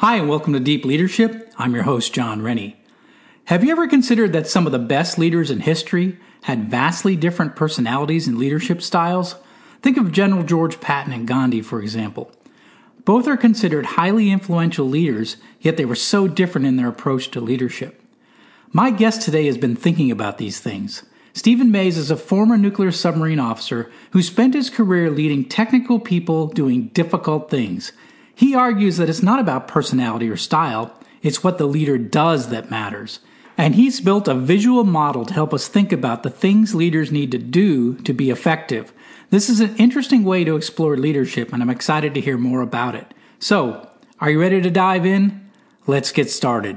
Hi, and welcome to Deep Leadership. I'm your host, Jon Rennie. Have you ever considered that some of the best leaders in history had vastly different personalities and leadership styles? Think of General George Patton and Gandhi, for example. Both are considered highly influential leaders, yet they were so different in their approach to leadership. My guest today has been thinking about these things. Steven Mays is a former nuclear submarine officer who spent his career leading technical people doing difficult things he argues that it's not about personality or style, it's what the leader does that matters. And he's built a visual model to help us think about the things leaders need to do to be effective. This is an interesting way to explore leadership, and I'm excited to hear more about it. So, are you ready to dive in? Let's get started.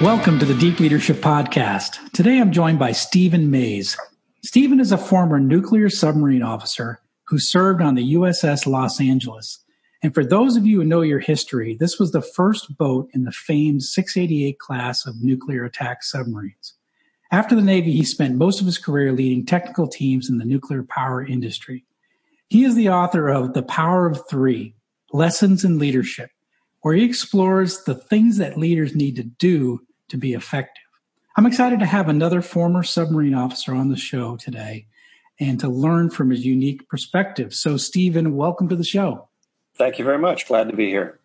Welcome to the Deep Leadership Podcast. Today I'm joined by Steven Mays. Steven is a former nuclear submarine officer who served on the USS Los Angeles. And for those of you who know your history, this was the first boat in the famed 688 class of nuclear attack submarines. After the Navy, he spent most of his career leading technical teams in the nuclear power industry. He is the author of The Power of Three Lessons in Leadership, where he explores the things that leaders need to do to be effective. I'm excited to have another former submarine officer on the show today and to learn from his unique perspective. So, Steven, welcome to the show. Thank you very much. Glad to be here.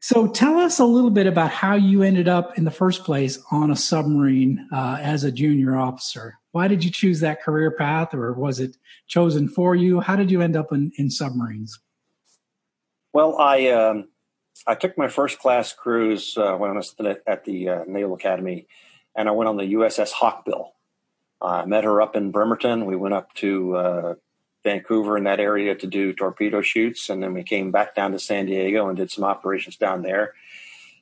So, tell us a little bit about how you ended up in the first place on a submarine uh, as a junior officer. Why did you choose that career path, or was it chosen for you? How did you end up in, in submarines? Well, I um, I took my first class cruise uh, when I was at the uh, Naval Academy, and I went on the USS Hawkbill. I met her up in Bremerton. We went up to uh, Vancouver in that area to do torpedo shoots, and then we came back down to San Diego and did some operations down there.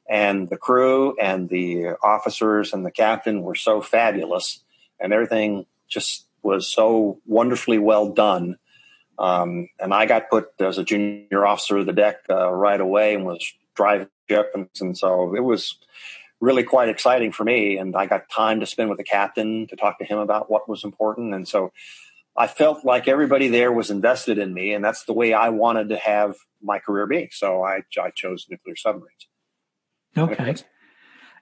And the crew and the officers and the captain were so fabulous, and everything just was so wonderfully well done um, and I got put as a junior officer of the deck uh, right away and was driving ship. And, and, so it was really quite exciting for me. And I got time to spend with the captain to talk to him about what was important. And so I felt like everybody there was invested in me. And that's the way I wanted to have my career be. So I, I chose nuclear submarines. Okay.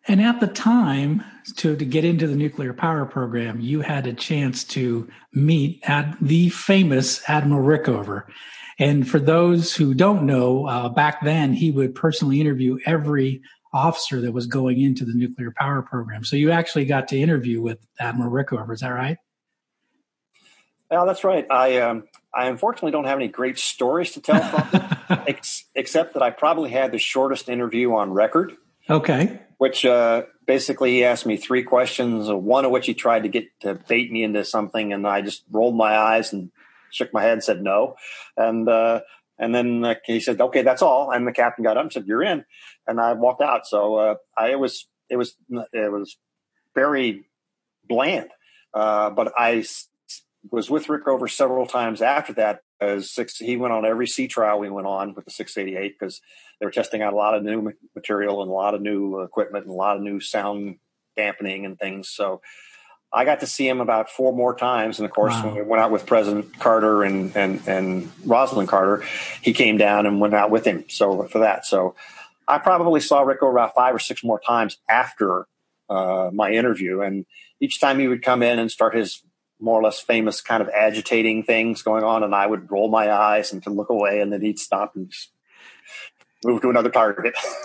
And at the time, to, to get into the nuclear power program, you had a chance to meet at the famous Admiral Rickover. And for those who don't know, uh, back then he would personally interview every officer that was going into the nuclear power program. So you actually got to interview with Admiral Rickover. Is that right? Yeah, that's right. I um, I unfortunately don't have any great stories to tell from ex- except that I probably had the shortest interview on record. Okay which uh, basically he asked me three questions, one of which he tried to get to bait me into something, and I just rolled my eyes and shook my head and said no, and uh, and then uh, he said, "Okay, that's all." And the captain got up and said, "You're in," and I walked out. So uh, I it was it was it was very bland, uh, but I was with Rick Rickover several times after that as six, he went on every sea trial we went on with the 688 because they were testing out a lot of new material and a lot of new equipment and a lot of new sound dampening and things. So I got to see him about four more times. And of course, wow. when we went out with President Carter and, and, and Rosalynn Carter, he came down and went out with him. So for that, so I probably saw Rico about five or six more times after uh, my interview. And each time he would come in and start his more or less famous kind of agitating things going on, and I would roll my eyes and to look away, and then he'd stop and move to another target.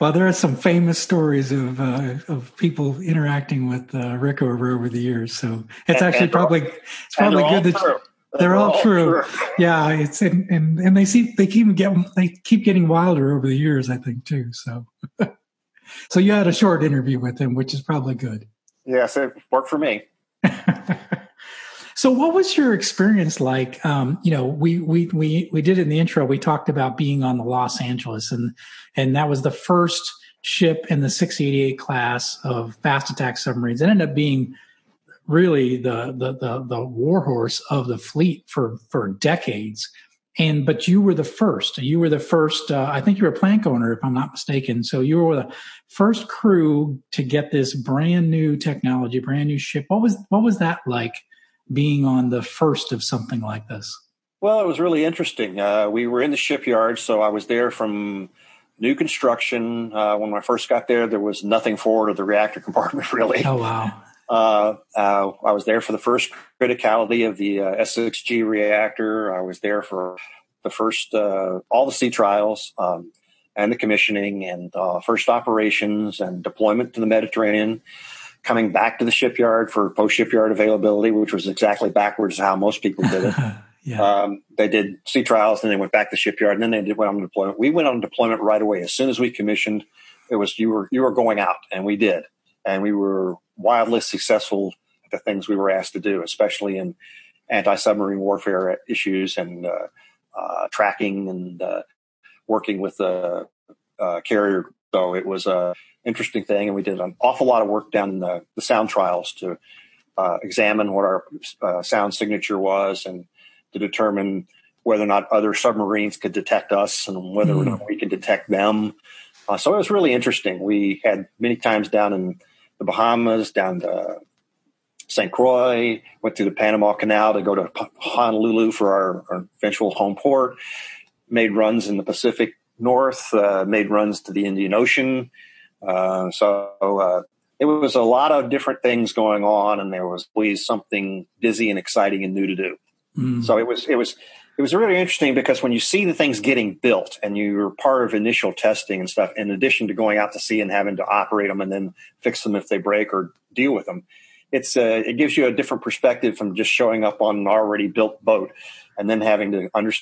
well, there are some famous stories of uh, of people interacting with uh, Rickover over the years, so it's and, actually and probably it's probably good that. True. They're, they're all, all true. true. yeah, it's and, and and they see they keep get they keep getting wilder over the years. I think too. So, so you had a short interview with him, which is probably good. Yes, it worked for me. So, what was your experience like? Um, you know, we we we we did in the intro. We talked about being on the Los Angeles, and and that was the first ship in the 688 class of fast attack submarines. It ended up being really the the the, the warhorse of the fleet for for decades. And but you were the first. You were the first. Uh, I think you were a plank owner, if I'm not mistaken. So you were the first crew to get this brand new technology, brand new ship. What was what was that like? Being on the first of something like this. Well, it was really interesting. Uh, we were in the shipyard, so I was there from new construction. Uh, when I first got there, there was nothing forward of the reactor compartment, really. Oh, wow. Uh, uh, I was there for the first criticality of the uh, S6G reactor. I was there for the first, uh, all the sea trials um, and the commissioning and uh, first operations and deployment to the Mediterranean. Coming back to the shipyard for post shipyard availability, which was exactly backwards how most people did it. Yeah. Um, they did sea trials, and they went back to the shipyard, and then they did went on deployment. We went on deployment right away as soon as we commissioned. It was you were you were going out, and we did, and we were wildly successful at the things we were asked to do, especially in anti submarine warfare issues and uh, uh, tracking and uh, working with the uh, carrier. So it was a interesting thing, and we did an awful lot of work down in the, the sound trials to uh, examine what our uh, sound signature was and to determine whether or not other submarines could detect us and whether mm. or hmm. not we could detect them. Uh, so it was really interesting. We had many times down in the Bahamas, down to St. Croix, went through the Panama Canal to go to Honolulu for our, our eventual home port, made runs in the Pacific North, uh, made runs to the Indian Ocean. Uh, so uh, it was a lot of different things going on, and there was always something busy and exciting and new to do. Mm. So it was it was it was really interesting because when you see the things getting built and you're part of initial testing and stuff, in addition to going out to sea and having to operate them and then fix them if they break or deal with them, it's uh, it gives you a different perspective from just showing up on an already built boat and then having to under,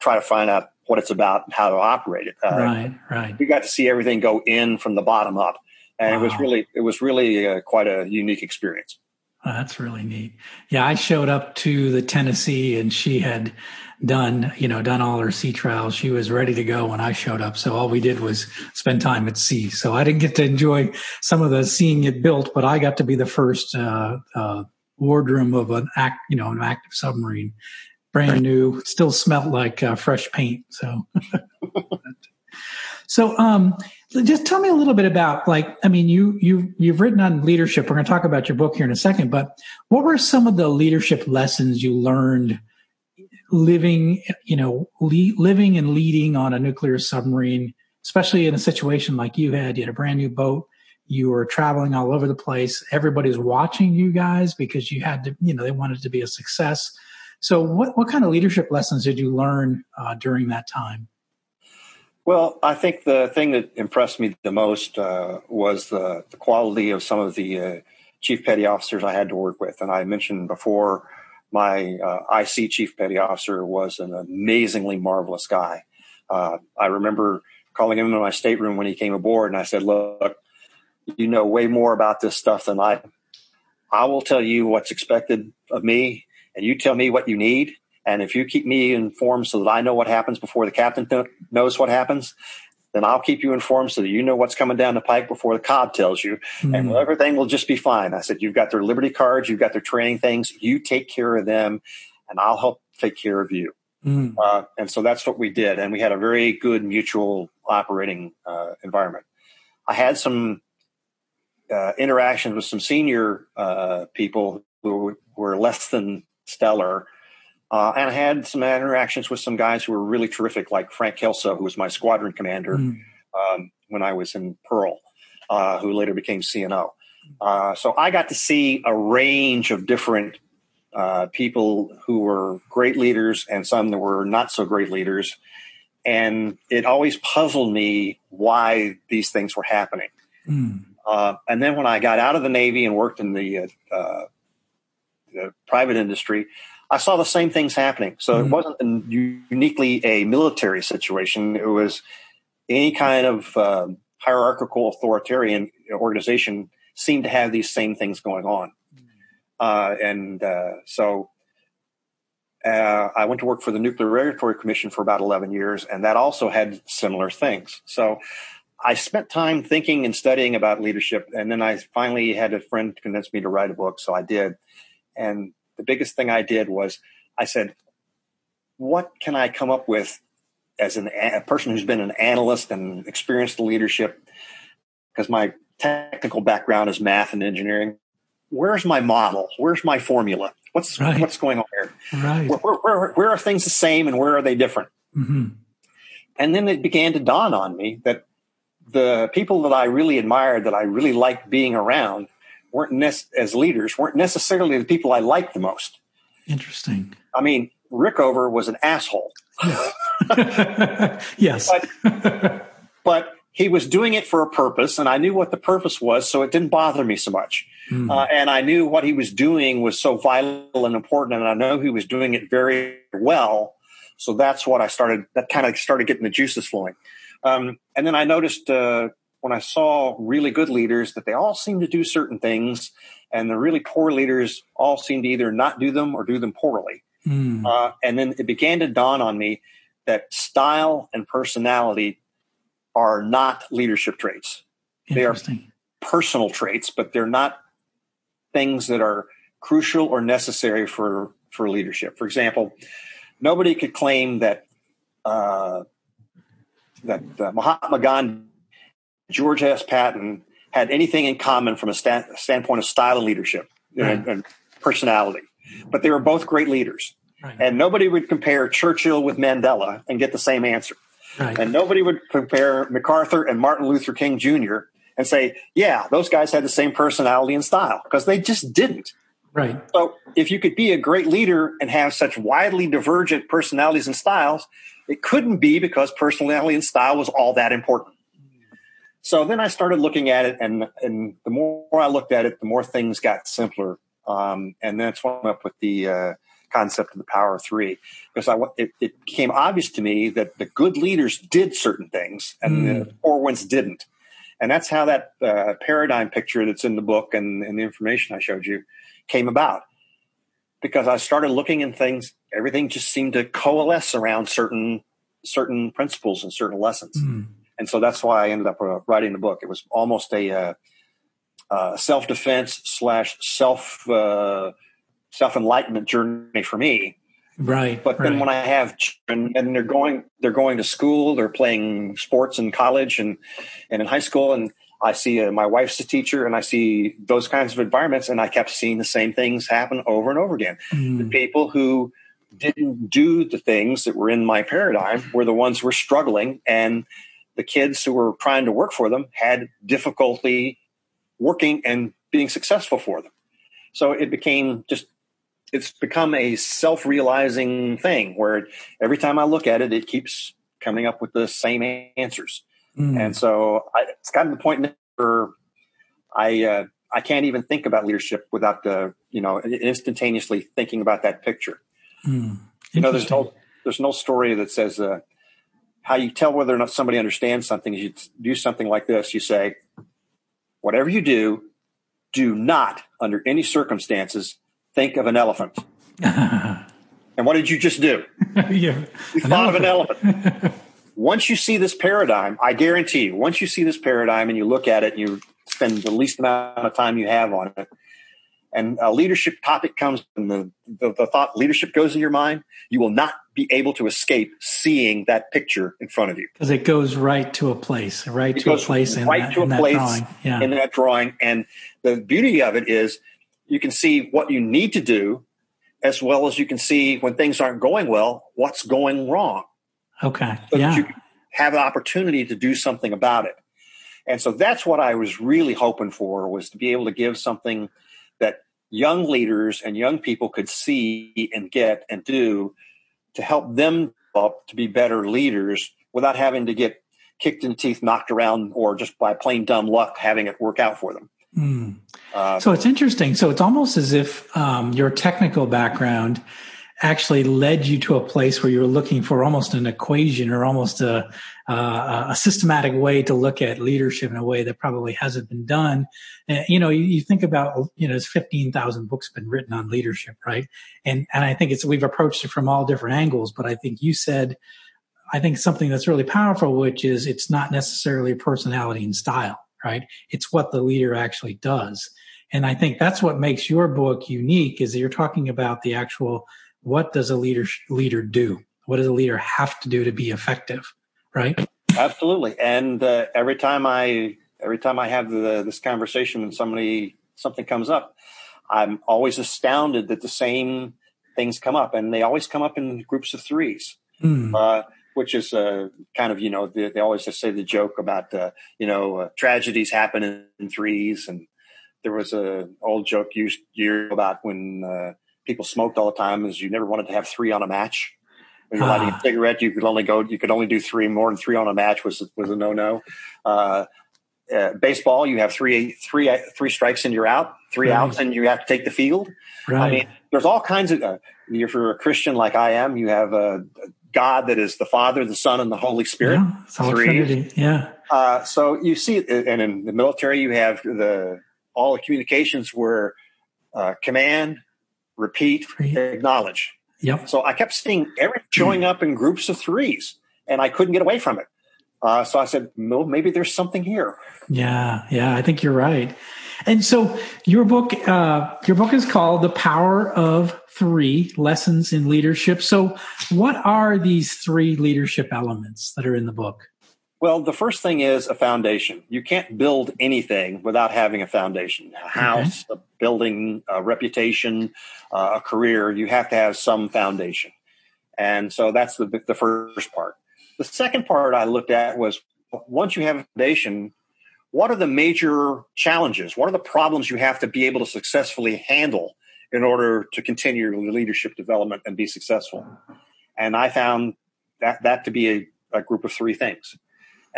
try to find out what it's about and how to operate it. Uh, right, right. We got to see everything go in from the bottom up, and wow. it was really it was really uh, quite a unique experience. Oh, that's really neat. Yeah, I showed up to the Tennessee and she had done, you know, done all her sea trials. She was ready to go when I showed up. So all we did was spend time at sea. So I didn't get to enjoy some of the seeing it built, but I got to be the first uh, uh, wardroom of an act, you know, an active submarine, brand new, still smelled like uh, fresh paint. So, so um, just tell me a little bit about like i mean you you you've written on leadership we're going to talk about your book here in a second but what were some of the leadership lessons you learned living you know le- living and leading on a nuclear submarine especially in a situation like you had you had a brand new boat you were traveling all over the place everybody's watching you guys because you had to you know they wanted to be a success so what what kind of leadership lessons did you learn uh, during that time well, I think the thing that impressed me the most uh, was the, the, quality of some of the uh, chief petty officers I had to work with. And I mentioned before, my uh, IC chief petty officer was an amazingly marvelous guy. Uh, I remember calling him in my stateroom when he came aboard, and I said, "Look, you know way more about this stuff than I. I will tell you what's expected of me, and you tell me what you need." And if you keep me informed so that I know what happens before the captain knows what happens, then I'll keep you informed so that you know what's coming down the pike before the cob tells you, mm. and everything will just be fine. I said, You've got their Liberty cards, you've got their training things, you take care of them, and I'll help take care of you. Mm. Uh, and so that's what we did. And we had a very good mutual operating uh, environment. I had some uh, interactions with some senior uh, people who were less than stellar uh, and I had some interactions with some guys who were really terrific, like Frank Kelso, who was my squadron commander mm. um, when I was in Pearl, uh, who later became CNO. Uh, so I got to see a range of different uh, people who were great leaders and some that were not so great leaders. And it always puzzled me why these things were happening. Mm. and then when I got out of the Navy and worked in the, uh, the private industry, I saw the same things happening. So mm-hmm. it wasn't uniquely a military situation. It was any kind of uh, hierarchical authoritarian organization seemed to have these same things going on. Mm-hmm. Uh, and uh, so uh, I went to work for the Nuclear Regulatory Commission for about 11 years, and that also had similar things. So I spent time thinking and studying about leadership, and then I finally had a friend convince me to write a book, so I did. And the biggest thing I did was I said, what can I come up with as an, a person who's been an analyst and experienced leadership? Because my technical background is math and engineering. Where's my model? Where's my formula? What's right. what's going on here? Right. Where, where, where, are things the same and where are they different? Mm-hmm. And then it began to dawn on me that the people that I really admired, that I really liked being around, weren't ne- as leaders weren't necessarily the people I liked the most. Interesting. I mean, Rickover was an asshole. yes. but, but, he was doing it for a purpose, and I knew what the purpose was, so it didn't bother me so much. Mm. Uh, and I knew what he was doing was so vital and important, and I know he was doing it very well. So that's what I started. That kind of started getting the juices flowing. Um, and then I noticed uh, when I saw really good leaders that they all seem to do certain things, and the really poor leaders all seem to either not do them or do them poorly. Mm. Uh, and then it began to dawn on me that style and personality are not leadership traits. They are personal traits, but they're not things that are crucial or necessary for for leadership. For example, nobody could claim that uh, that uh, Mahatma Gandhi, George S. Patton had anything in common from a sta- standpoint of style and leadership right. and, and, personality. But they were both great leaders. Right. And nobody would compare Churchill with Mandela and get the same answer. Right. And nobody would compare MacArthur and Martin Luther King Jr. and say, yeah, those guys had the same personality and style because they just didn't. Right. So if you could be a great leader and have such widely divergent personalities and styles, it couldn't be because personality and style was all that important. So then I started looking at it, and and the more I looked at it, the more things got simpler. Um, and that's when I came up with the uh, concept of the power of three, because I it, it, became obvious to me that the good leaders did certain things, and mm. the poor ones didn't. And that's how that uh, paradigm picture that's in the book and, and the information I showed you came about. Because I started looking in things, everything just seemed to coalesce around certain certain principles and certain lessons. Mm and so that's why I ended up uh, writing the book. It was almost a uh, uh, self defense slash self uh, self enlightenment journey for me. Right. But then right. when I have children and they're going they're going to school, they're playing sports in college and and in high school, and I see uh, my wife's a teacher, and I see those kinds of environments, and I kept seeing the same things happen over and over again. Mm. The people who didn't do the things that were in my paradigm were the ones who were struggling and the kids who were trying to work for them had difficulty working and being successful for them. So it became just, it's become a self realizing thing where every time I look at it, it keeps coming up with the same answers. Mm. And so I, it's gotten to the point where I, uh, I can't even think about leadership without the, you know, instantaneously thinking about that picture. Mm. You know, there's no, there's no story that says, uh, how you tell whether or not somebody understands something is you do something like this. You say, whatever you do, do not, under any circumstances, think of an elephant. and what did you just do? yeah, you thought of an elephant. once you see this paradigm, I guarantee you, once you see this paradigm and you look at it and you spend the least amount of time you have on it, and a leadership topic comes and the, the, the, thought leadership goes in your mind, you will not be able to escape seeing that picture in front of you. Because it goes right to a place, right it to a place in, right that, to a in place that drawing. Yeah. in that drawing. And the beauty of it is you can see what you need to do as well as you can see when things aren't going well, what's going wrong. Okay. So yeah. that you have an opportunity to do something about it. And so that's what I was really hoping for was to be able to give something – that young leaders and young people could see and get and do to help them up to be better leaders without having to get kicked in the teeth, knocked around, or just by plain dumb luck having it work out for them. Mm. Uh, so it's interesting. So it's almost as if um, your technical background actually led you to a place where you were looking for almost an equation or almost a, a systematic way to look at leadership in a way that probably hasn't been done. Uh, you know, you, you, think about, you know, there's 15,000 books been written on leadership, right? And, and I think it's, we've approached it from all different angles, but I think you said, I think something that's really powerful, which is it's not necessarily personality and style, right? It's what the leader actually does. And I think that's what makes your book unique is that you're talking about the actual, what does a leader, leader do? What does a leader have to do to be effective? Right. Absolutely. And uh, every time I, every time I have the, this conversation when somebody, something comes up, I'm always astounded that the same things come up and they always come up in groups of threes. Mm. Uh, which is uh, kind of you know they, they, always just say the joke about uh, you know uh, tragedies happen in, in, threes, and there was a old joke used year about when uh, people smoked all the time is you never wanted to have three on a match. When you're lighting a ah. cigarette, you could only go you could only do three. More than three on a match was was a no no. Uh, uh, baseball, you have three three three strikes and you're out, three right. outs and you have to take the field. Right. I mean, there's all kinds of. if you're a Christian like I am, you have a God that is the Father, the Son, and the Holy Spirit. Yeah, three. Yeah. Uh, so you see, and in the military, you have the all the communications were uh, command, repeat, acknowledge. Yep. So I kept seeing every showing up in groups of threes, and I couldn't get away from it. Uh, so I said, no, maybe there's something here. Yeah, yeah, I think you're right. And so your book, uh, your book is called "The Power of Three: Lessons in Leadership." So, what are these three leadership elements that are in the book? Well, the first thing is a foundation. You can't build anything without having a foundation. A house, okay. a building, a reputation, uh, a career. You have to have some foundation, and so that's the the first part. The second part I looked at was once you have a foundation, what are the major challenges? What are the problems you have to be able to successfully handle in order to continue your leadership development and be successful? And I found that, that to be a, a group of three things.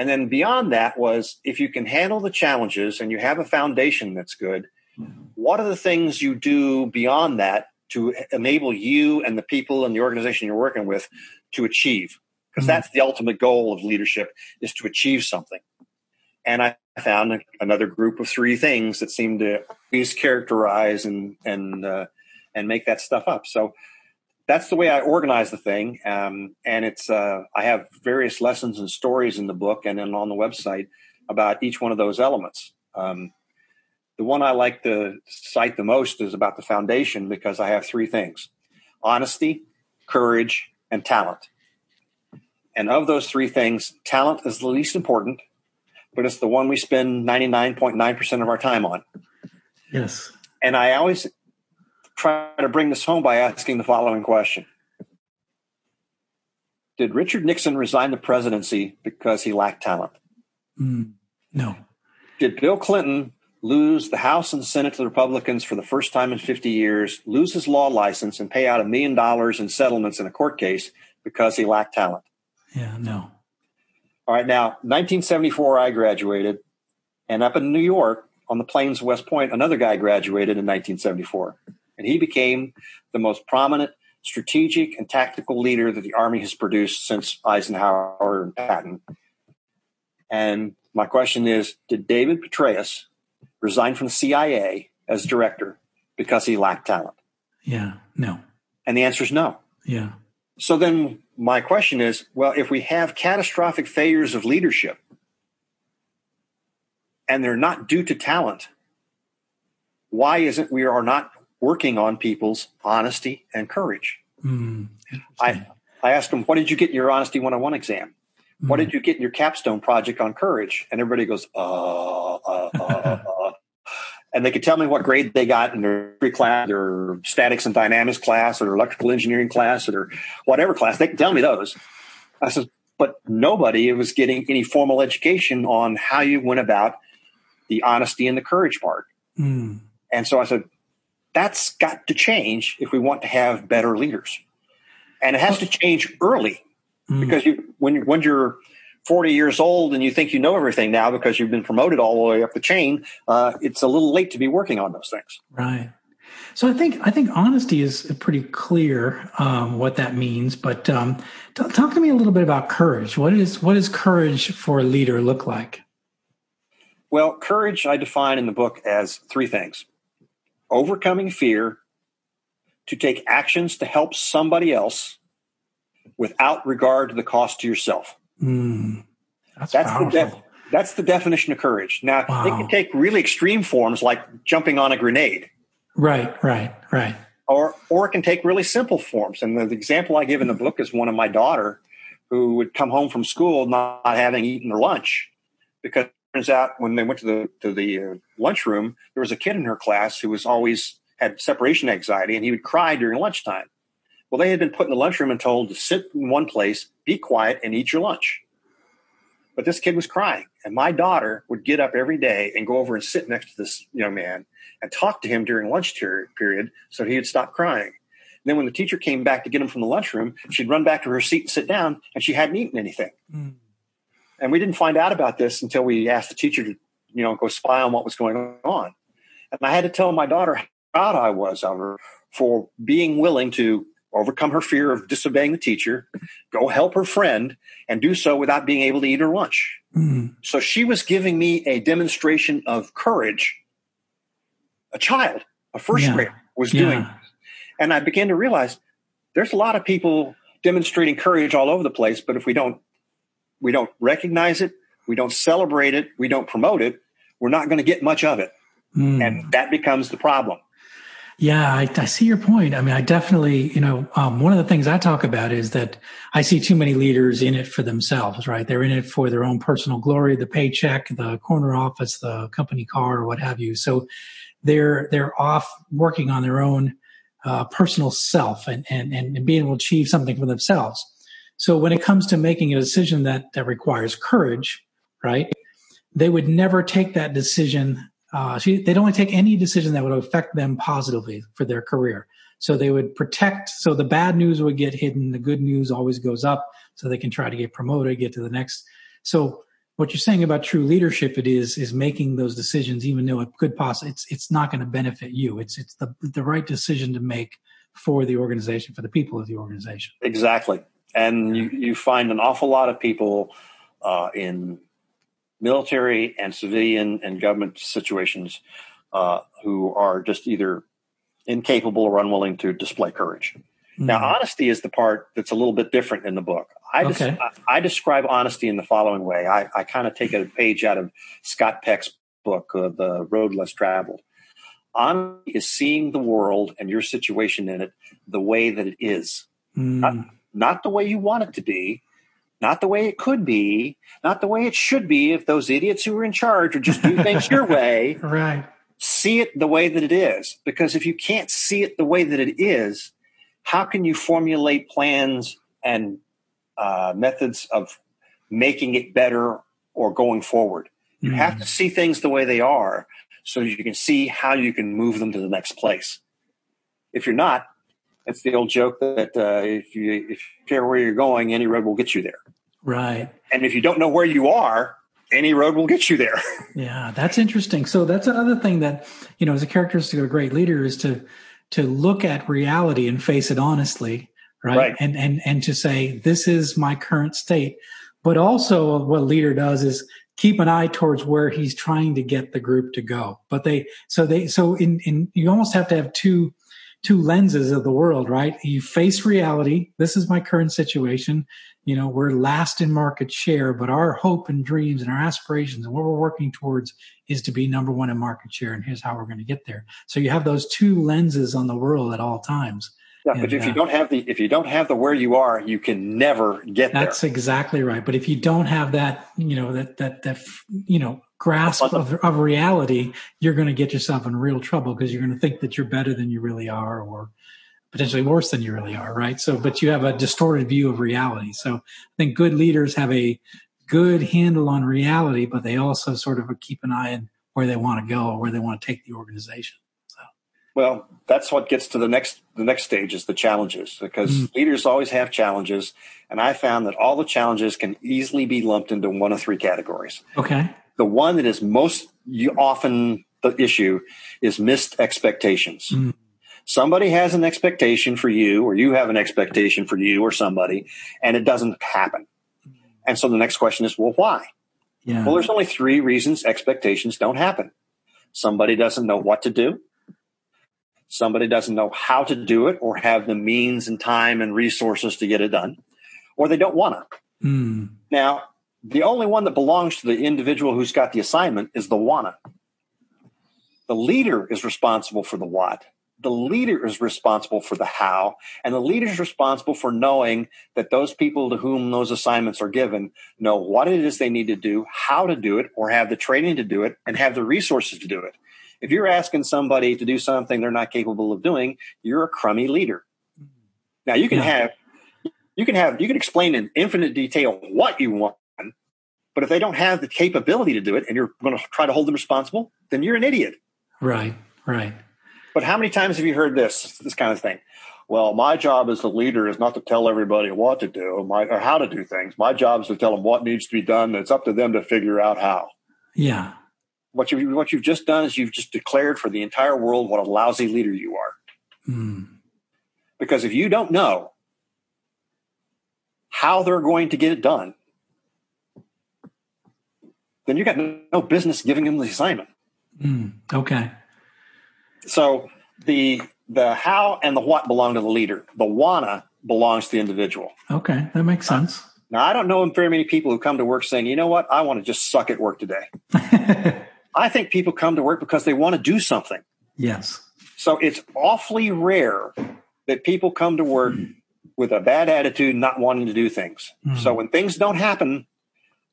And then beyond that was if you can handle the challenges and you have a foundation that's good, what are the things you do beyond that to enable you and the people and the organization you're working with to achieve? Because mm-hmm. that's the ultimate goal of leadership is to achieve something. And I found another group of three things that seemed to always characterize and and uh, and make that stuff up. So that's the way I organize the thing. Um, and it's uh, I have various lessons and stories in the book and then on the website about each one of those elements. Um, the one I like to cite the most is about the foundation because I have three things: honesty, courage, and talent. And of those three things, talent is the least important but it's the one we spend 99.9% of our time on. Yes. And I always try to bring this home by asking the following question Did Richard Nixon resign the presidency because he lacked talent? Mm, no. Did Bill Clinton lose the House and Senate to the Republicans for the first time in 50 years, lose his law license, and pay out a million dollars in settlements in a court case because he lacked talent? Yeah, no. All right, now 1974, I graduated, and up in New York on the plains of West Point, another guy graduated in 1974, and he became the most prominent strategic and tactical leader that the Army has produced since Eisenhower and Patton. And my question is Did David Petraeus resign from the CIA as director because he lacked talent? Yeah, no. And the answer is no. Yeah. So then my question is well, if we have catastrophic failures of leadership and they're not due to talent, why isn't we are not working on people's honesty and courage? Mm, I, I asked them, what did you get in your honesty 101 exam? Mm. What did you get in your capstone project on courage? And everybody goes, uh, uh, uh, uh and they could tell me what grade they got in their pre class, their statics and dynamics class, or their electrical engineering class, or their whatever class. They can tell me those. I said, but nobody was getting any formal education on how you went about the honesty and the courage part. Mm. And so I said, that's got to change if we want to have better leaders. And it has to change early mm. because you, when, when you're 40 years old and you think you know everything now because you've been promoted all the way up the chain, uh, it's a little late to be working on those things. Right. So I think I think honesty is pretty clear um, what that means. But um, t- talk to me a little bit about courage. What is what does courage for a leader look like? Well, courage I define in the book as three things: overcoming fear, to take actions to help somebody else without regard to the cost to yourself. Mm, that's that's powerful. the that's the definition of courage. Now Wow. it can take really extreme forms like jumping on a grenade. right, right, right. or or it can take really simple forms. And the, the example I give in the book is one of my daughter who would come home from school not having eaten her lunch because turns out when they went to the to the uh, lunchroom, there was a kid in her class who was always had separation anxiety, and he would cry during lunchtime. Well, they had been put in the lunchroom and told to sit in one place, be quiet, and eat your lunch. But this kid was crying, and my daughter would get up every day and go over and sit next to this young man and talk to him during lunch ter- period so he would stop crying. And then when the teacher came back to get him from the lunchroom, she'd run back to her seat and sit down, and she hadn't eaten anything. Mm. And we didn't find out about this until we asked the teacher to, you know, go spy on what was going on. And I had to tell my daughter how proud I was of her for being willing to overcome her fear of disobeying the teacher, go help her friend, and do so without being able to eat her lunch. Mm. So she was giving me a demonstration of courage. A child, a first Yeah. grader, was doing. And I began to realize there's a lot of people demonstrating courage all over the place, but if we don't we don't recognize it, we don't celebrate it, we don't promote it, we're not going to get much of it. Mm. And that becomes the problem. Yeah, I, I see your point. I mean, I definitely, you know, um, one of the things I talk about is that I see too many leaders in it for themselves, right? They're in it for their own personal glory, the paycheck, the corner office, the company car, or what have you. So they're they're off working on their own uh, personal self and, and and being able to achieve something for themselves. So when it comes to making a decision that that requires courage, right? They would never take that decision uh, they'd only take any decision that would affect them positively for their career. So they would protect. So the bad news would get hidden. The good news always goes up, so they can try to get promoted, get to the next. So what you're saying about true leadership, it is is making those decisions, even though it could possibly it's it's not going to benefit you. It's it's the the right decision to make for the organization, for the people of the organization. Exactly. And you, you find an awful lot of people uh, in military and civilian and government situations uh, who are just either incapable or unwilling to display courage. Now, Mm. honesty is the part that's a little bit different in the book. I, des- Okay. I, I describe honesty in the following way. I, I kind of take a page out of Scott Peck's book, uh, The Road Less Traveled. Honesty is seeing the world and your situation in it the way that it is Mm. not the way you want it to be, not the way it could be, not the way it should be if those idiots who are in charge would just do things your way. right. See it the way that it is. Because if you can't see it the way that it is, how can you formulate plans and uh, methods of making it better or going forward? You have to see things the way they are so you can see how you can move them to the next place. If you're not, it's the old joke that uh, if you if you care where you're going, any road will get you there. Right. And if you don't know where you are, any road will get you there. Yeah, that's interesting. So that's another thing that, you know, as a characteristic of a great leader is to to look at reality and face it honestly, right? Right. And and and to say this is my current state. But also what a leader does is keep an eye towards where he's trying to get the group to go. But they so they so in in you almost have to have two two lenses of the world, right? You face reality. This is my current situation. You know, we're last in market share, but our hope and dreams and our aspirations and what we're working towards is to be number one in market share. And here's how we're going to get there. So you have those two lenses on the world at all times. Yeah, And, but if you uh, don't have the if you don't have the where you are, you can never get there. That's exactly right. But if you don't have that, you know, that, that, that, you know, grasp of, of reality, you're going to get yourself in real trouble because you're going to think that you're better than you really are or potentially worse than you really are. Right. So, but you have a distorted view of reality. So I think good leaders have a good handle on reality, but they also sort of keep an eye on where they want to go or where they want to take the organization. Well, that's what gets to the next the next stage is the challenges because Mm. leaders always have challenges, and I found that all the challenges can easily be lumped into one of three categories. Okay. The one that is most often the issue is missed expectations. Mm. Somebody has an expectation for you, or you have an expectation for you or somebody, and it doesn't happen. And so the next question is, well, why? Yeah. Well, there's only three reasons expectations don't happen. Somebody doesn't know what to do. Somebody doesn't know how to do it or have the means and time and resources to get it done, or they don't want to. Mm. Now, the only one that belongs to the individual who's got the assignment is the wanna. The leader is responsible for the what. The leader is responsible for the how, and the leader is responsible for knowing that those people to whom those assignments are given know what it is they need to do, how to do it, or have the training to do it, and have the resources to do it. If you're asking somebody to do something they're not capable of doing, you're a crummy leader. Now you can have you can have you can explain in infinite detail what you want, but if they don't have the capability to do it and you're going to try to hold them responsible, then you're an idiot. Right, right. But how many times have you heard this this kind of thing? Well, my job as the leader is not to tell everybody what to do my, or how to do things. My job is to tell them what needs to be done. It's up to them to figure out how. Yeah. What you what you've just done is you've just declared for the entire world what a lousy leader you are. Mm. Because if you don't know how they're going to get it done, then you got no business giving him the assignment. Mm. Okay. So the the how and the what belong to the leader. The wanna belongs to the individual. Okay, that makes sense. Now I don't know very many people who come to work saying, you know what, I want to just suck at work today. I think people come to work because they want to do something. Yes. So it's awfully rare that people come to work mm. with a bad attitude, not wanting to do things. Mm. So when things don't happen,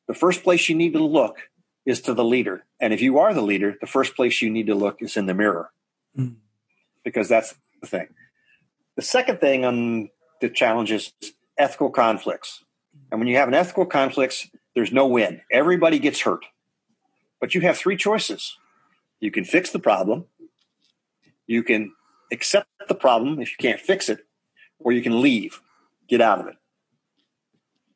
the first place you need to look is to the leader. And if you are the leader, the first place you need to look is in the mirror mm. because that's the thing. The second thing on the challenge is ethical conflicts. And when you have an ethical conflicts, there's no win. Everybody gets hurt. But you have three choices. You can fix the problem, you can accept the problem if you can't fix it, or you can leave, get out of it.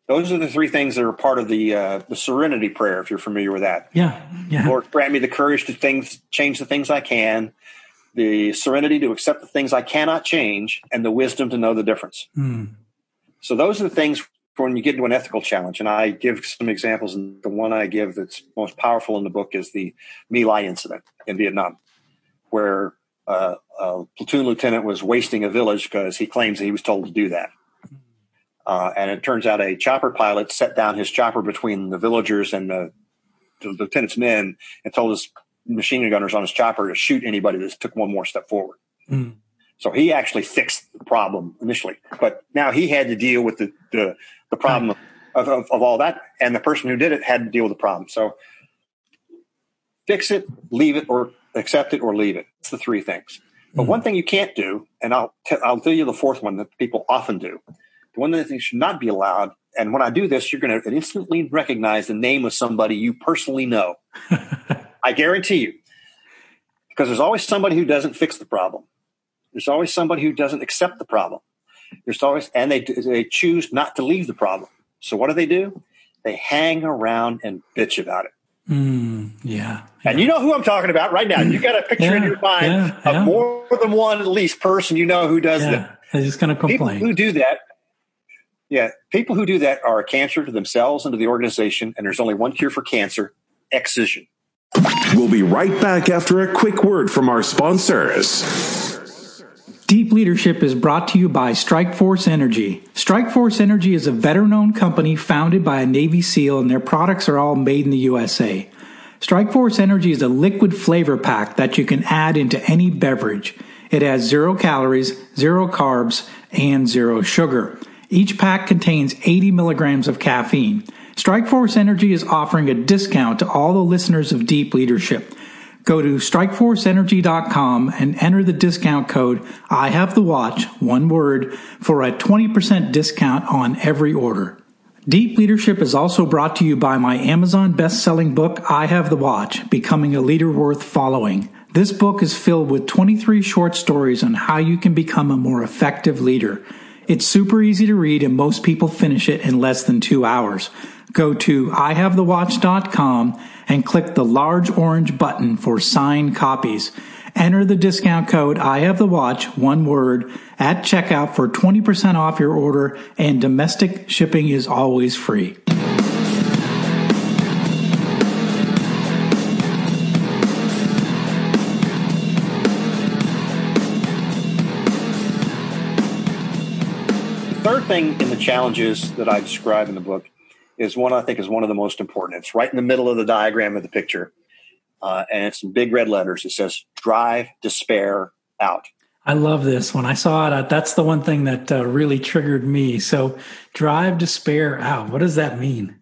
Those are the three things that are part of the uh, the Serenity Prayer. If you're familiar with that, yeah, yeah. Lord, grant me the courage to things change the things I can, the serenity to accept the things I cannot change, and the wisdom to know the difference. Mm. So those are the things when you get into an ethical challenge, and I give some examples, and the one I give that's most powerful in the book is the My Lai incident in Vietnam, where uh, a platoon lieutenant was wasting a village because he claims that he was told to do that. Uh, and it turns out a chopper pilot set down his chopper between the villagers and the, the lieutenant's men and told his machine gunners on his chopper to shoot anybody that took one more step forward. Mm. So he actually fixed the problem initially, but now he had to deal with the, the the problem of, of, of, all that. And the person who did it had to deal with the problem. So fix it, leave it, or accept it or leave it. It's the three things. But mm-hmm. one thing you can't do, and I'll, t- I'll tell you the fourth one that people often do. The one that should not be allowed. And when I do this, you're going to instantly recognize the name of somebody you personally know. I guarantee you. Because there's always somebody who doesn't fix the problem. There's always somebody who doesn't accept the problem. There's always, and they they choose not to leave the problem. So what do they do? They hang around and bitch about it. Mm, yeah, And you know who I'm talking about right now. You got a picture yeah, in your mind yeah, of yeah. more than one at least person you know who does that. They're just going to complain. People who do that, yeah, people who do that are a cancer to themselves and to the organization. And there's only one cure for cancer: excision. We'll be right back after a quick word from our sponsors. Deep Leadership is brought to you by Strikeforce Energy. Strikeforce Energy is a veteran owned company founded by a Navy SEAL, and their products are all made in the USA. Strikeforce Energy is a liquid flavor pack that you can add into any beverage. It has zero calories, zero carbs, and zero sugar. Each pack contains 80 milligrams of caffeine. Strikeforce Energy is offering a discount to all the listeners of Deep Leadership. Go to strikeforceenergy.com and enter the discount code I have the watch, one word, for a 20% discount on every order. Deep Leadership is also brought to you by my Amazon best-selling book I Have the Watch: Becoming a Leader Worth Following. This book is filled with 23 short stories on how you can become a more effective leader. It's super easy to read and most people finish it in less than 2 hours. Go to ihavethewatch.com and click the large orange button for signed copies. Enter the discount code I have the watch, one word, at checkout for 20% off your order and domestic shipping is always free. Third thing in the challenges that I describe in the book is one I think is one of the most important. It's right in the middle of the diagram of the picture. Uh, and it's in big red letters. It says, drive despair out. I love this. When I saw it, that's the one thing that uh, really triggered me. So, drive despair out. What does that mean?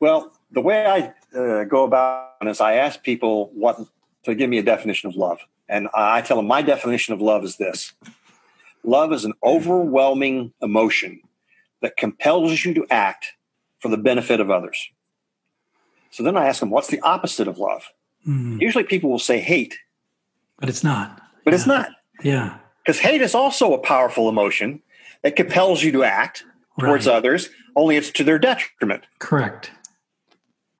Well, the way I uh, go about it is I ask people what to give me a definition of love. And I tell them my definition of love is this love is an overwhelming emotion that compels you to act for the benefit of others. So then I ask them, what's the opposite of love? Mm. Usually people will say hate. But it's not. But yeah. it's not. Yeah. Because hate is also a powerful emotion that compels you to act towards right. others, only it's to their detriment. Correct.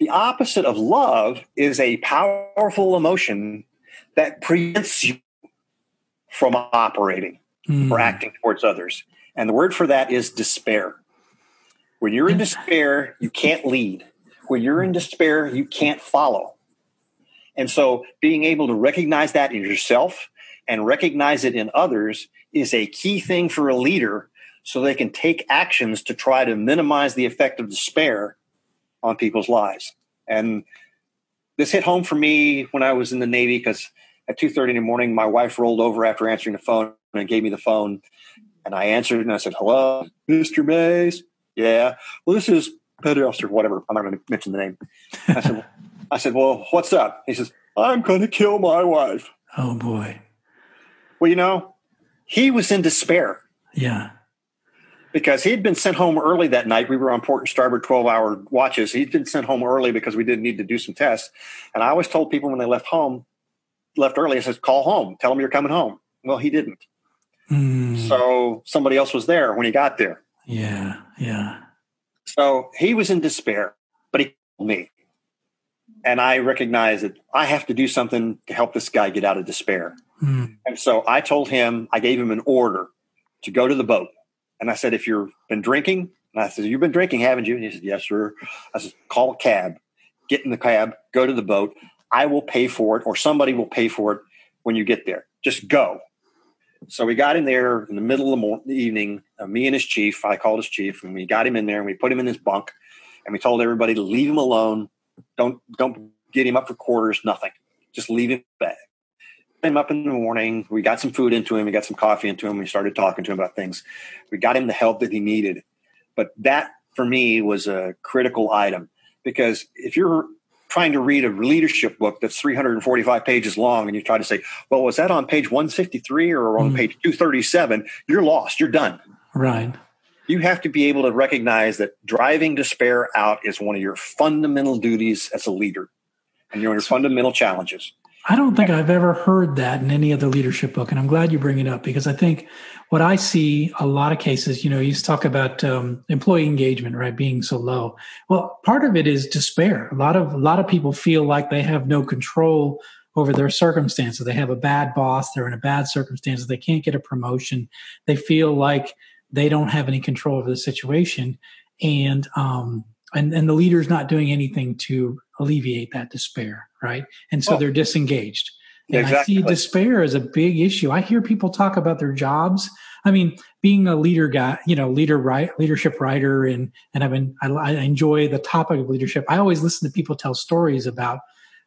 The opposite of love is a powerful emotion that prevents you from operating mm. or acting towards others. And the word for that is despair. When you're in despair, you can't lead when you're in despair, you can't follow. And so being able to recognize that in yourself and recognize it in others is a key thing for a leader so they can take actions to try to minimize the effect of despair on people's lives. And this hit home for me when I was in the Navy because at 2.30 in the morning, my wife rolled over after answering the phone and gave me the phone. And I answered and I said, hello, Mr. Mays. Yeah. Well, this is petty officer, whatever. I'm not going to mention the name. I said, I said, well, what's up? He says, I'm going to kill my wife. Oh boy. Well, you know, he was in despair. Yeah. Because he'd been sent home early that night. We were on port and starboard 12 hour watches. He'd been sent home early because we didn't need to do some tests. And I always told people when they left home, left early, I says, call home, tell him you're coming home. Well, he didn't. Mm. So somebody else was there when he got there. Yeah. Yeah. So he was in despair, but he called me. And I recognized that I have to do something to help this guy get out of despair. Mm. And so I told him, I gave him an order to go to the boat. And I said, if you've been drinking, and I said, you've been drinking, haven't you? And he said, yes, sir. I said, call a cab, get in the cab, go to the boat. I will pay for it or somebody will pay for it when you get there. Just go. So we got him there in the middle of the, morning, evening. Uh, me and his chief, I called his chief, and we got him in there and we put him in his bunk, and we told everybody to leave him alone. Don't don't get him up for quarters. Nothing. Just leave him bed. Him up in the morning. We got some food into him. We got some coffee into him. We started talking to him about things. We got him the help that he needed. But that for me was a critical item because if you're trying to read a leadership book that's 345 pages long and you try to say, well, was that on page 153 or on mm. page 237? You're lost. You're done. Right. You have to be able to recognize that driving despair out is one of your fundamental duties as a leader and your fundamental challenges. I don't think I've ever heard that in any other leadership book, and I'm glad you bring it up because I think what I see a lot of cases, you know, you talk about um, employee engagement, right, being so low. Well, part of it is despair. A lot of a lot of people feel like they have no control over their circumstances. They have a bad boss. They're in a bad circumstance. They can't get a promotion. They feel like they don't have any control over the situation, and um, and and the leader's not doing anything to alleviate that despair, right? And so oh. they're disengaged. And exactly. I see despair as a big issue. I hear people talk about their jobs. I mean, being a leader guy, you know, leader right, leadership writer, and and I've been I, I enjoy the topic of leadership. I always listen to people tell stories about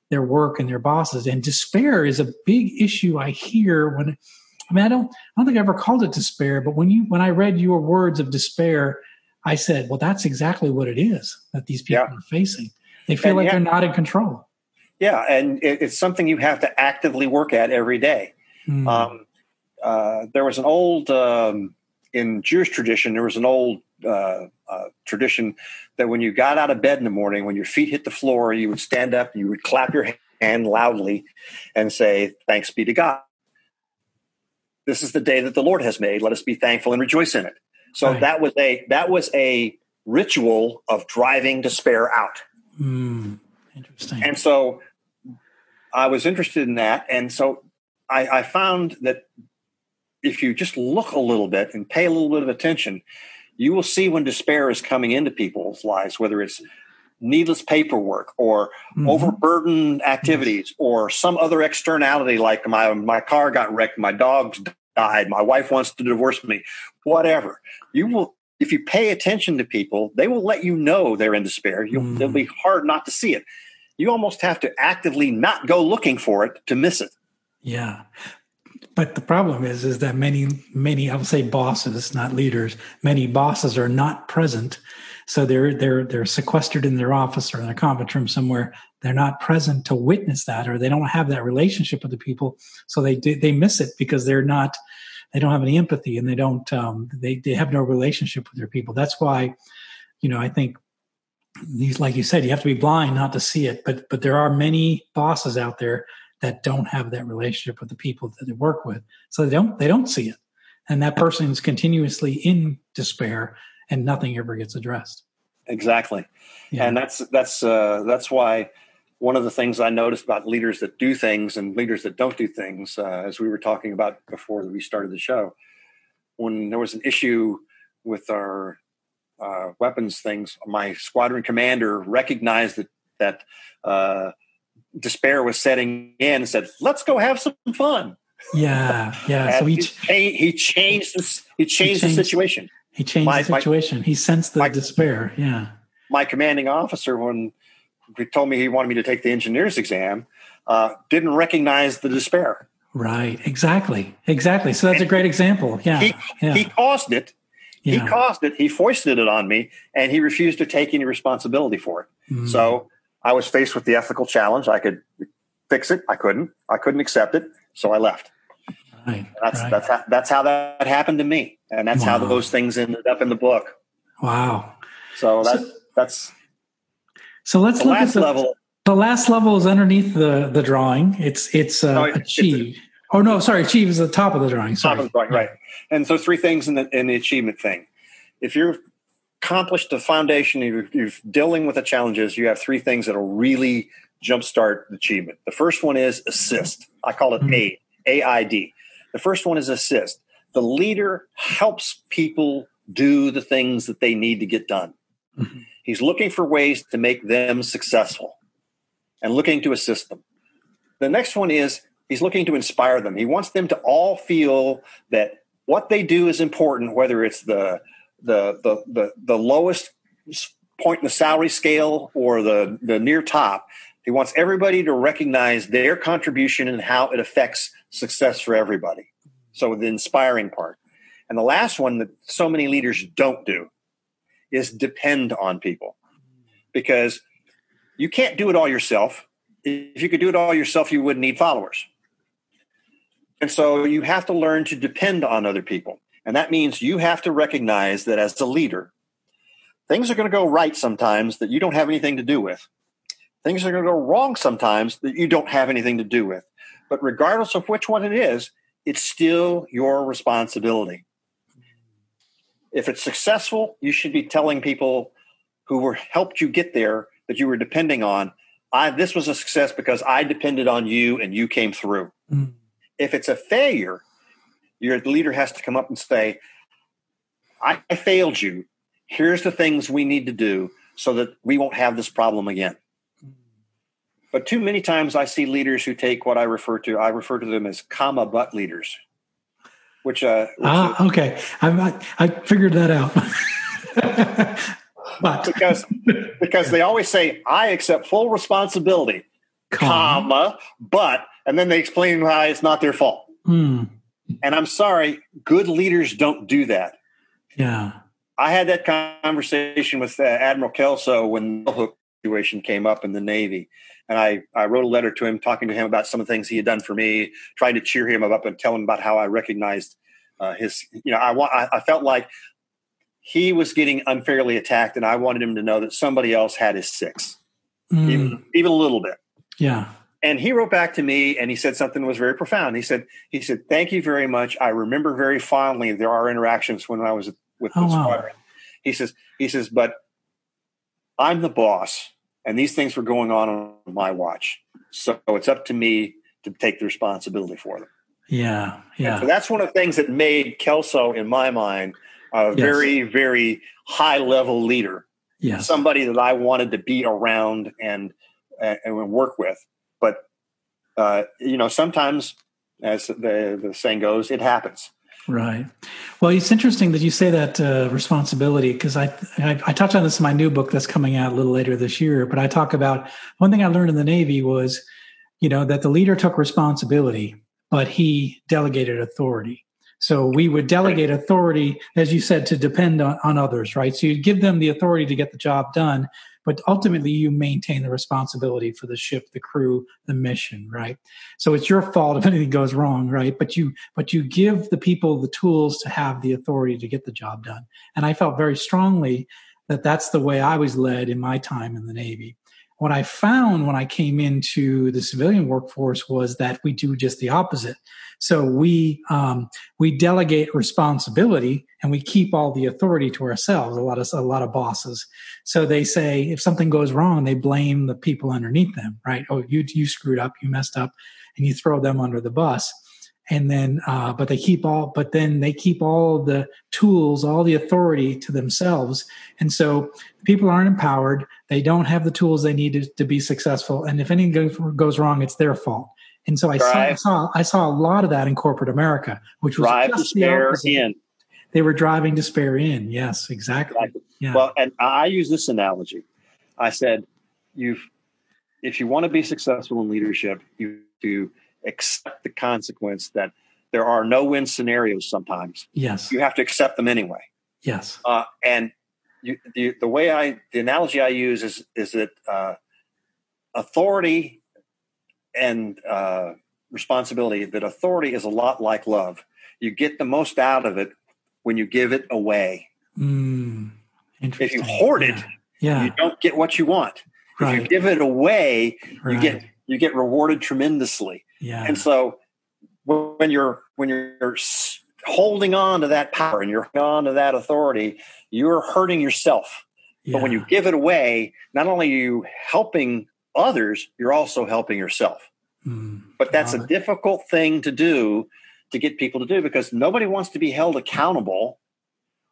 their work and their bosses, and despair is a big issue. I hear when I mean, I don't I don't think I ever called it despair, but when you when I read your words of despair, I said, well, that's exactly what it is that these people yeah. are facing. They feel and like yeah, they're not in control. Yeah, and it, it's something you have to actively work at every day. Mm. Um, uh, there was an old um, in Jewish tradition. There was an old uh, uh, tradition that when you got out of bed in the morning, when your feet hit the floor, you would stand up, you would clap your hand loudly, and say, "Thanks be to God." This is the day that the Lord has made. Let us be thankful and rejoice in it. So right. that was a that was a ritual of driving despair out. Mm, interesting. And so I was interested in that. And so I, I found that if you just look a little bit and pay a little bit of attention, you will see when despair is coming into people's lives, whether it's needless paperwork or mm-hmm. overburdened activities or some other externality like my my car got wrecked, my dog died, my wife wants to divorce me, whatever. You will if you pay attention to people, they will let you know they're in despair. Mm. It'll be hard not to see it. You almost have to actively not go looking for it to miss it. Yeah. But the problem is, is that many, many, I would say bosses, not leaders, many bosses are not present. So they're, they're, they're sequestered in their office or in a conference room somewhere. They're not present to witness that, or they don't have that relationship with the people. So they, they miss it because they're not, they don't have any empathy and they don't, um, they, they have no relationship with their people. That's why, you know, I think these, like you said, you have to be blind not to see it. But, but there are many bosses out there that don't have that relationship with the people that they work with. So they don't they don't see it. And that person is continuously in despair and nothing ever gets addressed. Exactly. Yeah. And that's that's uh, that's why one of the things I noticed about leaders that do things and leaders that don't do things, uh, as we were talking about before we started the show, when there was an issue with our uh, weapons things, my squadron commander recognized that that uh, despair was setting in and said, "Let's go have some fun." Yeah, yeah. so he, he, he changed this. He changed, he changed the situation. He changed my, the situation. My, he sensed the my, despair. Yeah. My commanding officer, when he told me he wanted me to take the engineer's exam, uh, didn't recognize the despair. Right. Exactly. Exactly. So that's and a great example. Yeah. He, yeah. he caused it. Yeah. He caused it. He foisted it on me, and he refused to take any responsibility for it. Mm. So I was faced with the ethical challenge. I could fix it. I couldn't. I couldn't accept it. So I left. Right, that's right. that's how, that's how that happened to me, and that's wow. how those things ended up in the book. Wow. So that's so, that's. So let's look at the level. The last level is underneath the the drawing. It's it's uh, no, it, achieve. It's a, oh no, sorry, achieve is the top of the drawing. Sorry. Top of the drawing, right? And so three things in the in the achievement thing. If you're accomplished the foundation, you're, you're dealing with the challenges, you have three things that'll really jumpstart the achievement. The first one is assist. I call it AID, AID. The first one is assist. The leader helps people do the things that they need to get done. Mm-hmm. He's looking for ways to make them successful and looking to assist them. The next one is he's looking to inspire them. He wants them to all feel that what they do is important, whether it's the the the the, the lowest point in the salary scale or the the near top. He wants everybody to recognize their contribution and how it affects success for everybody. So the inspiring part. And the last one that so many leaders don't do is depend on people. Because you can't do it all yourself. If you could do it all yourself, you wouldn't need followers. And so you have to learn to depend on other people. And that means you have to recognize that as a leader, things are going to go right sometimes that you don't have anything to do with. Things are going to go wrong sometimes that you don't have anything to do with. But regardless of which one it is, it's still your responsibility. If it's successful, you should be telling people who were helped you get there that you were depending on, I this was a success because I depended on you and you came through. Mm. If it's a failure, your leader has to come up and say, I, I failed you. Here's the things we need to do so that we won't have this problem again. But too many times I see leaders who take what I refer to, I refer to them as comma but leaders. Which, uh, which ah, is, okay. I, I figured that out. but because because they always say I accept full responsibility, comma, comma but, and then they explain why it's not their fault. Hmm. And I'm sorry, good leaders don't do that. Yeah. I had that conversation with uh, Admiral Kelso when the hook situation came up in the Navy. And I, I wrote a letter to him talking to him about some of the things he had done for me, trying to cheer him up and tell him about how I recognized uh, his, you know, I, want, I, I felt like he was getting unfairly attacked and I wanted him to know that somebody else had his six, mm. even, even a little bit. Yeah and he wrote back to me and he said something that was very profound. He said, he said, thank you very much. I remember very fondly there are interactions when I was with oh, the wow. squadron. he says, he says, but I'm the boss, and these things were going on on my watch. So it's up to me to take the responsibility for them. Yeah, yeah. So that's one of the things that made Kelso, in my mind, a yes. very, very high level leader. Yeah, somebody that I wanted to be around and and work with. But uh, you know, sometimes, as the the saying goes, it happens. Right. Well, it's interesting that you say that uh, responsibility because I, I, I touch on this in my new book that's coming out a little later this year. But I talk about one thing I learned in the Navy was, you know, that the leader took responsibility, but he delegated authority. So we would delegate authority, as you said, to depend on, on others, right? So you give them the authority to get the job done, but ultimately you maintain the responsibility for the ship, the crew, the mission, right? So it's your fault if anything goes wrong, right? But you, but you give the people the tools to have the authority to get the job done. And I felt very strongly that that's the way I was led in my time in the Navy. What I found when I came into the civilian workforce was that we do just the opposite. So we um, we delegate responsibility and we keep all the authority to ourselves. A lot of a lot of bosses. So they say if something goes wrong, they blame the people underneath them. Right? Oh, you you screwed up, you messed up, and you throw them under the bus. And then, uh, but they keep all, but then they keep all the tools, all the authority to themselves. And so people aren't empowered. They don't have the tools they need to, to be successful. And if anything goes, goes wrong, it's their fault. And so I saw, I saw, I saw a lot of that in corporate America, which was drive despair in. They were driving despair in. Yes, exactly. exactly. Yeah. Well, and I use this analogy. I said, "You've, if you want to be successful in leadership, you to accept the consequence that there are no win scenarios. Sometimes, yes, you have to accept them anyway. Yes, uh, and you, the the way I the analogy I use is is that uh, authority and uh, responsibility that authority is a lot like love. You get the most out of it when you give it away. Mm, if you hoard yeah. it, yeah. you don't get what you want. Right. If you give it away, right. you get you get rewarded tremendously. Yeah. And so when you're when you're holding on to that power and you're on to that authority, you're hurting yourself. Yeah. But when you give it away, not only are you helping others, you're also helping yourself. Mm, but that's a difficult thing to do to get people to do because nobody wants to be held accountable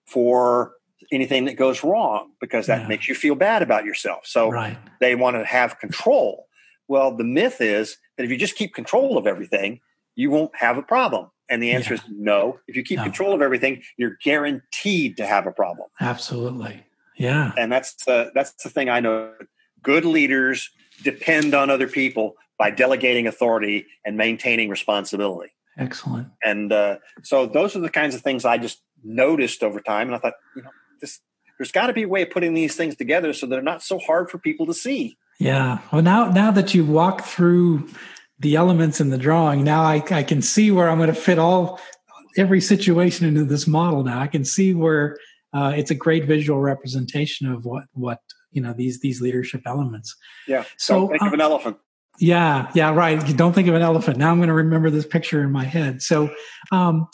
for anything that goes wrong because that yeah. makes you feel bad about yourself. So right. they want to have control. Well, the myth is that if you just keep control of everything, you won't have a problem. And the answer yeah. is no. If you keep no. control of everything, you're guaranteed to have a problem. Absolutely. Yeah. And that's the that's the thing I know. Good leaders depend on other people by delegating authority and maintaining responsibility. Excellent. And uh, so those are the kinds of things I just noticed over time, and I thought, you know, this there's got to be a way of putting these things together so they're not so hard for people to see. Yeah. Well, now now that you walk through the elements in the drawing, now I, I can see where I'm going to fit all every situation into this model. Now I can see where uh, it's a great visual representation of what what you know these these leadership elements. Yeah. So Don't think uh, of an elephant. Yeah, yeah, right. Don't think of an elephant. Now I'm going to remember this picture in my head. So, um,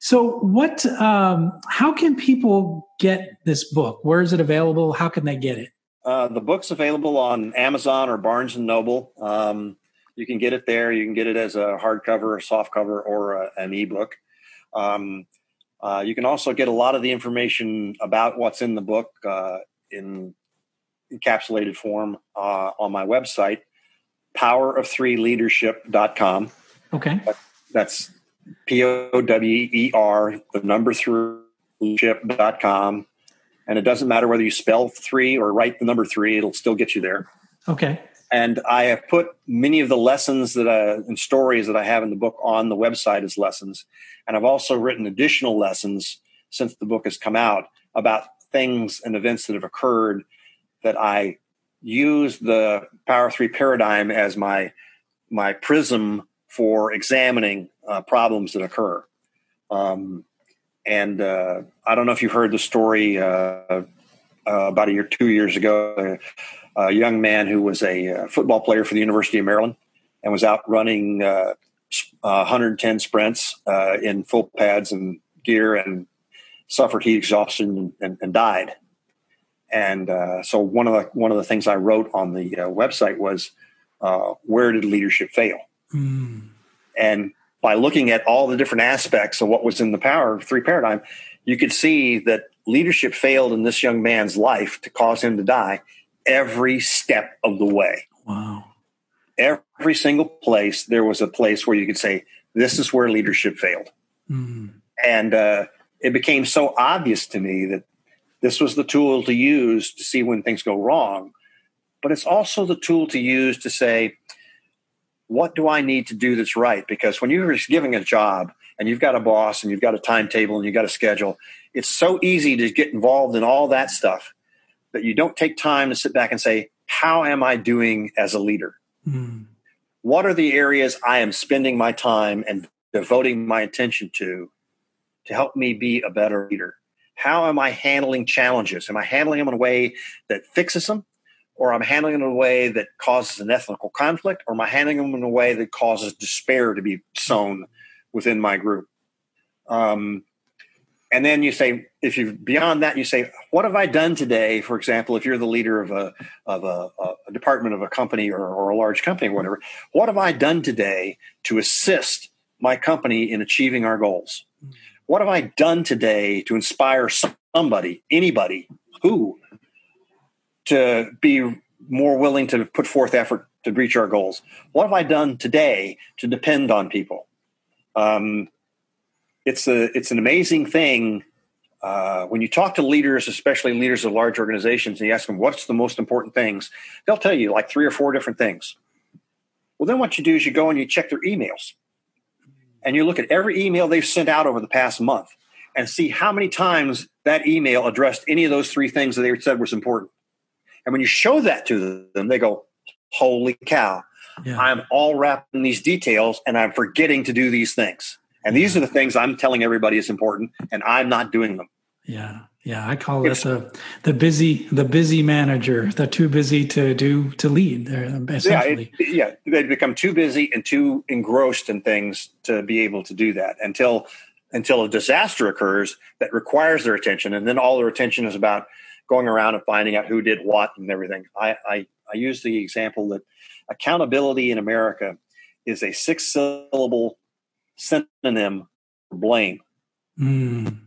so what? Um, how can people get this book? Where is it available? How can they get it? Uh, the book's available on Amazon or Barnes and Noble. Um, you can get it there. You can get it as a hardcover, a softcover, or a, an ebook. Um, uh, you can also get a lot of the information about what's in the book uh, in encapsulated form uh, on my website, powerof3leadership.com. Okay. That's P O W E R, the number three leadership.com. And it doesn't matter whether you spell three or write the number three, it'll still get you there. Okay. And I have put many of the lessons that uh, and stories that I have in the book on the website as lessons. And I've also written additional lessons since the book has come out about things and events that have occurred that I use the Power Three paradigm as my my prism for examining uh, problems that occur. Um, and uh, I don't know if you've heard the story uh, uh about a year, two years ago. A young man who was a uh, football player for the University of Maryland and was out running 110 uh, sprints in full pads and gear and suffered heat exhaustion and, and died And uh, so one of the one of the things I wrote on the uh, website was uh, where did leadership fail? Mm. And by looking at all the different aspects of what was in the power three paradigm, you could see that leadership failed in this young man's life to cause him to die every step of the way. Wow. Every single place, there was a place where you could say, this is where leadership failed. Mm. And uh, it became so obvious to me that this was the tool to use to see when things go wrong. But it's also the tool to use to say, what do I need to do that's right? Because when you're giving a job and you've got a boss and you've got a timetable and you've got a schedule, it's so easy to get involved in all that stuff that you don't take time to sit back and say, how am I doing as a leader? Mm. What are the areas I am spending my time and devoting my attention to to help me be a better leader? How am I handling challenges? Am I handling them in a way that fixes them? Or I'm handling them in a way that causes an ethical conflict? Or am I handling them in a way that causes despair to be sown within my group? Um, and then you say if you beyond that you say what have i done today for example if you're the leader of a of a, a department of a company or, or, a large company or whatever what have i done today to assist my company in achieving our goals what have i done today to inspire somebody anybody who to be more willing to put forth effort to reach our goals what have i done today to depend on people um, it's a it's an amazing thing uh, when you talk to leaders, especially leaders of large organizations, and you ask them what's the most important things, they'll tell you like three or four different things. Well, then what you do is you go and you check their emails, and you look at every email they've sent out over the past month, and see how many times that email addressed any of those three things that they said was important. And when you show that to them, they go, "Holy cow! Yeah. I'm all wrapped in these details, and I'm forgetting to do these things." And these are the things I'm telling everybody is important, and I'm not doing them. Yeah, yeah. I call this the the busy the busy manager, the too busy to do to lead. Essentially. Yeah, it, yeah. They become too busy and too engrossed in things to be able to do that until until a disaster occurs that requires their attention, and then all their attention is about going around and finding out who did what and everything. I I, I use the example that accountability in America is a six syllable synonym for blame. Mm.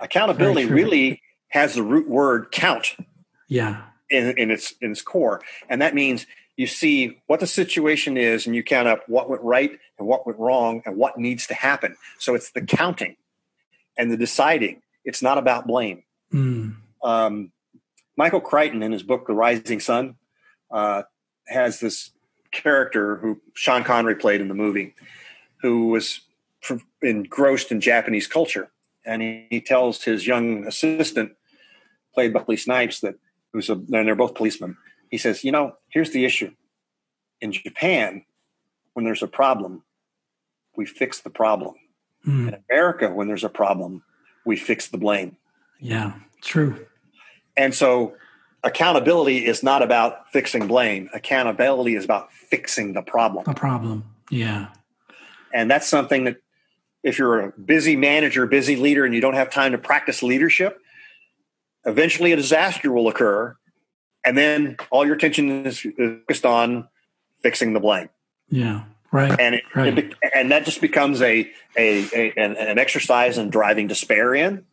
Accountability really has the root word count. Yeah. In, in its in its core, and that means you see what the situation is, and you count up what went right and what went wrong, and what needs to happen. So it's the counting and the deciding. It's not about blame. Mm. Um, Michael Crichton, in his book *The Rising Sun*, uh, has this character who Sean Connery played in the movie, who was engrossed in Japanese culture. And he, he tells his young assistant, played by Wesley Snipes, that who's a, and they're both policemen. He says, "You know, here's the issue. In Japan, when there's a problem, we fix the problem. Mm. In America, when there's a problem, we fix the blame." Yeah, true. And so, accountability is not about fixing blame. Accountability is about fixing the problem. The problem. Yeah. And that's something that if you're a busy manager, busy leader, and you don't have time to practice leadership, eventually a disaster will occur. And then all your attention is focused on fixing the blame. Yeah. Right. And it, right. It, and that just becomes a, a, a an, an exercise in driving despair in.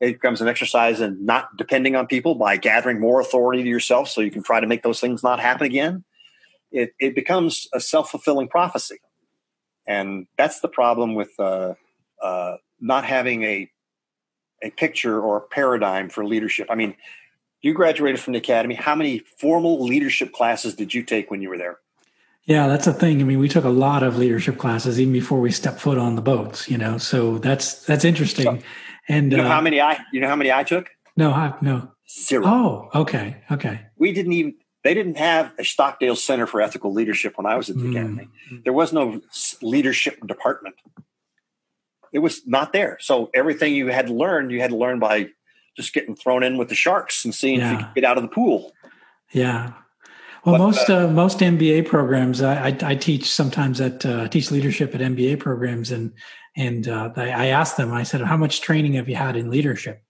It becomes an exercise in not depending on people by gathering more authority to yourself so you can try to make those things not happen again. It, it becomes a self fulfilling prophecy and that's the problem with uh, uh, not having a a picture or a paradigm for leadership. I mean, you graduated from the academy. How many formal leadership classes did you take when you were there? Yeah, that's a thing. I mean, we took a lot of leadership classes even before we stepped foot on the boats. You know, so that's that's interesting. So, and you know uh, how many I you know how many I took? No, I, no zero. Oh, okay, okay. We didn't even they didn't have a Stockdale Center for Ethical Leadership when I was at the mm. academy. There was no leadership department. It was not there. So everything you had learned, you had to learn by just getting thrown in with the sharks and seeing yeah. if you could get out of the pool. Yeah. Well, but, most uh, uh, most MBA programs, I, I, I teach sometimes at uh, teach leadership at MBA programs, and and uh, I, I asked them. I said, "How much training have you had in leadership?"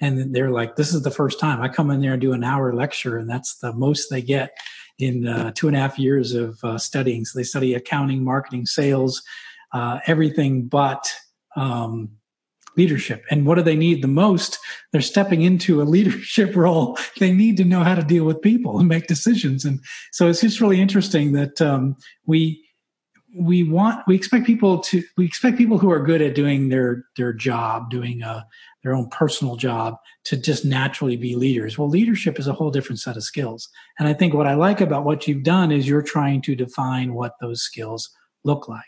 and they're like, "This is the first time I come in there and do an hour lecture, and that's the most they get in uh, two and a half years of uh, studying." So they study accounting, marketing, sales, uh, everything but um, leadership. And what do they need the most? They're stepping into a leadership role. They need to know how to deal with people and make decisions. And so it's just really interesting that um, we we want we expect people to we expect people who are good at doing their their job, doing a, their own personal job, to just naturally be leaders. Well, leadership is a whole different set of skills. And I think what I like about what you've done is you're trying to define what those skills look like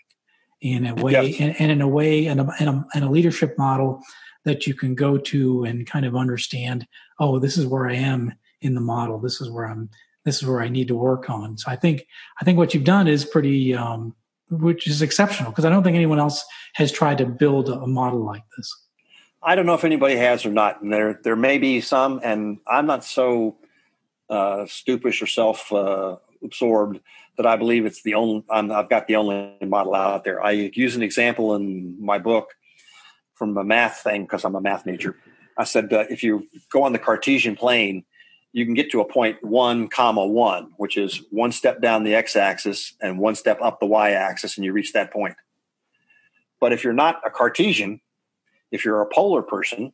in a way yes. and, and, in a way and a, and, a, and a leadership model that you can go to and kind of understand oh this is where i am in the model this is where i'm this is where i need to work on so i think i think what you've done is pretty um, which is exceptional because i don't think anyone else has tried to build a model like this i don't know if anybody has or not and there there may be some and i'm not so uh, stupish or self uh, absorbed that I believe it's the only i have got the only model out there. I use an example in my book from a math thing because I'm a math major. I said uh, if you go on the Cartesian plane, you can get to a point one comma one, which is one step down the x-axis and one step up the y-axis, and you reach that point. But if you're not a Cartesian, if you're a polar person,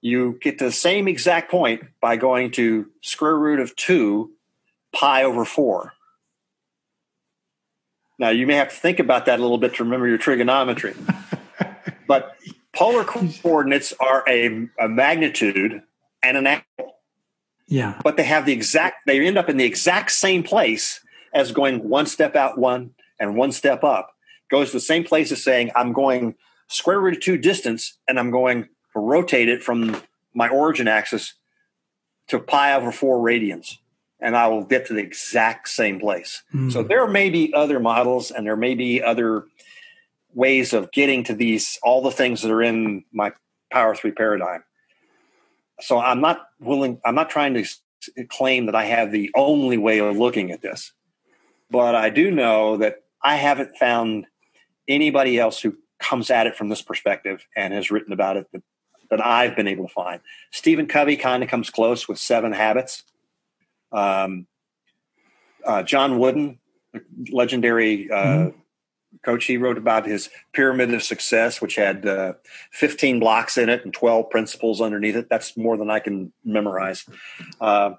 you get to the same exact point by going to square root of two pi over four. Now, you may have to think about that a little bit to remember your trigonometry. but polar coordinates are a, a magnitude and an angle. Yeah. But they have the exact, they end up in the exact same place as going one step out one and one step up. Goes to the same place as saying, I'm going square root of two distance and I'm going to rotate it from my origin axis to pi over four radians and I will get to the exact same place. Mm. So there may be other models and there may be other ways of getting to these, all the things that are in my Power Three paradigm. So I'm not willing, I'm not trying to claim that I have the only way of looking at this, but I do know that I haven't found anybody else who comes at it from this perspective and has written about it that, that I've been able to find. Stephen Covey kind of comes close with Seven Habits um, uh, John Wooden, legendary uh, mm-hmm. Coach, he wrote about his pyramid of success, which had uh, 15 blocks in it and 12 principles underneath it. That's more than I can memorize. Uh,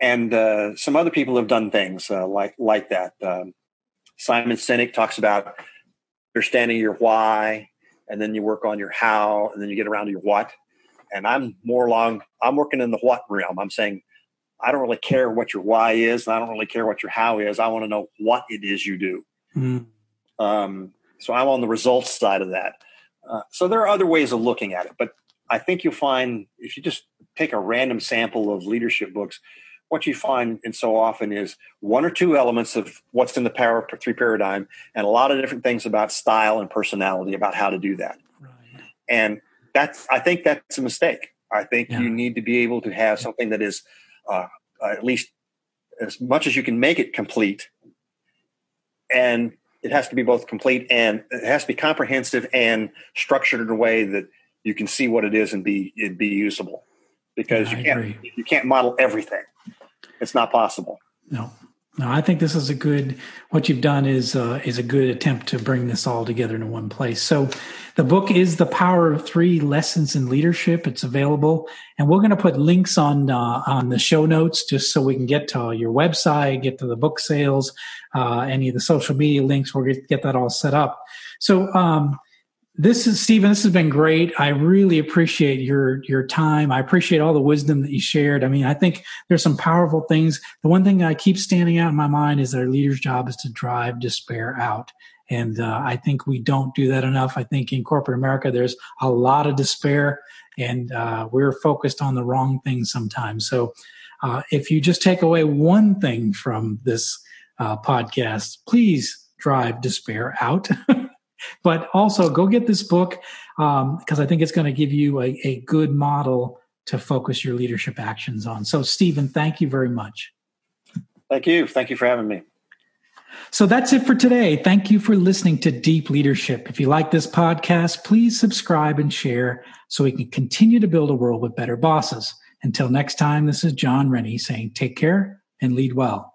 and uh, some other people have done things uh, like like that. Um, Simon Sinek talks about understanding your why, and then you work on your how, and then you get around to your what. And I'm more along. I'm working in the what realm. I'm saying I don't really care what your why is, and I don't really care what your how is. I want to know what it is you do. Mm. Um, so I'm on the results side of that. Uh, so there are other ways of looking at it, but I think you'll find if you just take a random sample of leadership books, what you find and so often is one or two elements of what's in the power three paradigm and a lot of different things about style and personality about how to do that. Right. And that's I think that's a mistake. I think yeah. you need to be able to have something that is uh, at least as much as you can make it complete. And it has to be both complete and it has to be comprehensive and structured in a way that you can see what it is and be it be usable. Because yeah, you can't you can't model everything. It's not possible. No. No, I think this is a good. What you've done is uh, is a good attempt to bring this all together in one place. So, the book is "The Power of Three: Lessons in Leadership." It's available, and we're going to put links on uh, on the show notes just so we can get to your website, get to the book sales, uh, any of the social media links. We'll get, get that all set up. So, um, this is Steven. This has been great. I really appreciate your your time. I appreciate all the wisdom that you shared. I mean, I think there's some powerful things. The one thing I keep standing out in my mind is that our leader's job is to drive despair out, and uh, I think we don't do that enough. I think in corporate America, there's a lot of despair, and uh, we're focused on the wrong things sometimes. So, uh, if you just take away one thing from this uh, podcast, please drive despair out. But also go get this book because um, I think it's going to give you a, a good model to focus your leadership actions on. So, Steven, thank you very much. Thank you. Thank you for having me. So that's it for today. Thank you for listening to Deep Leadership. If you like this podcast, please subscribe and share so we can continue to build a world with better bosses. Until next time, this is Jon Rennie saying take care and lead well.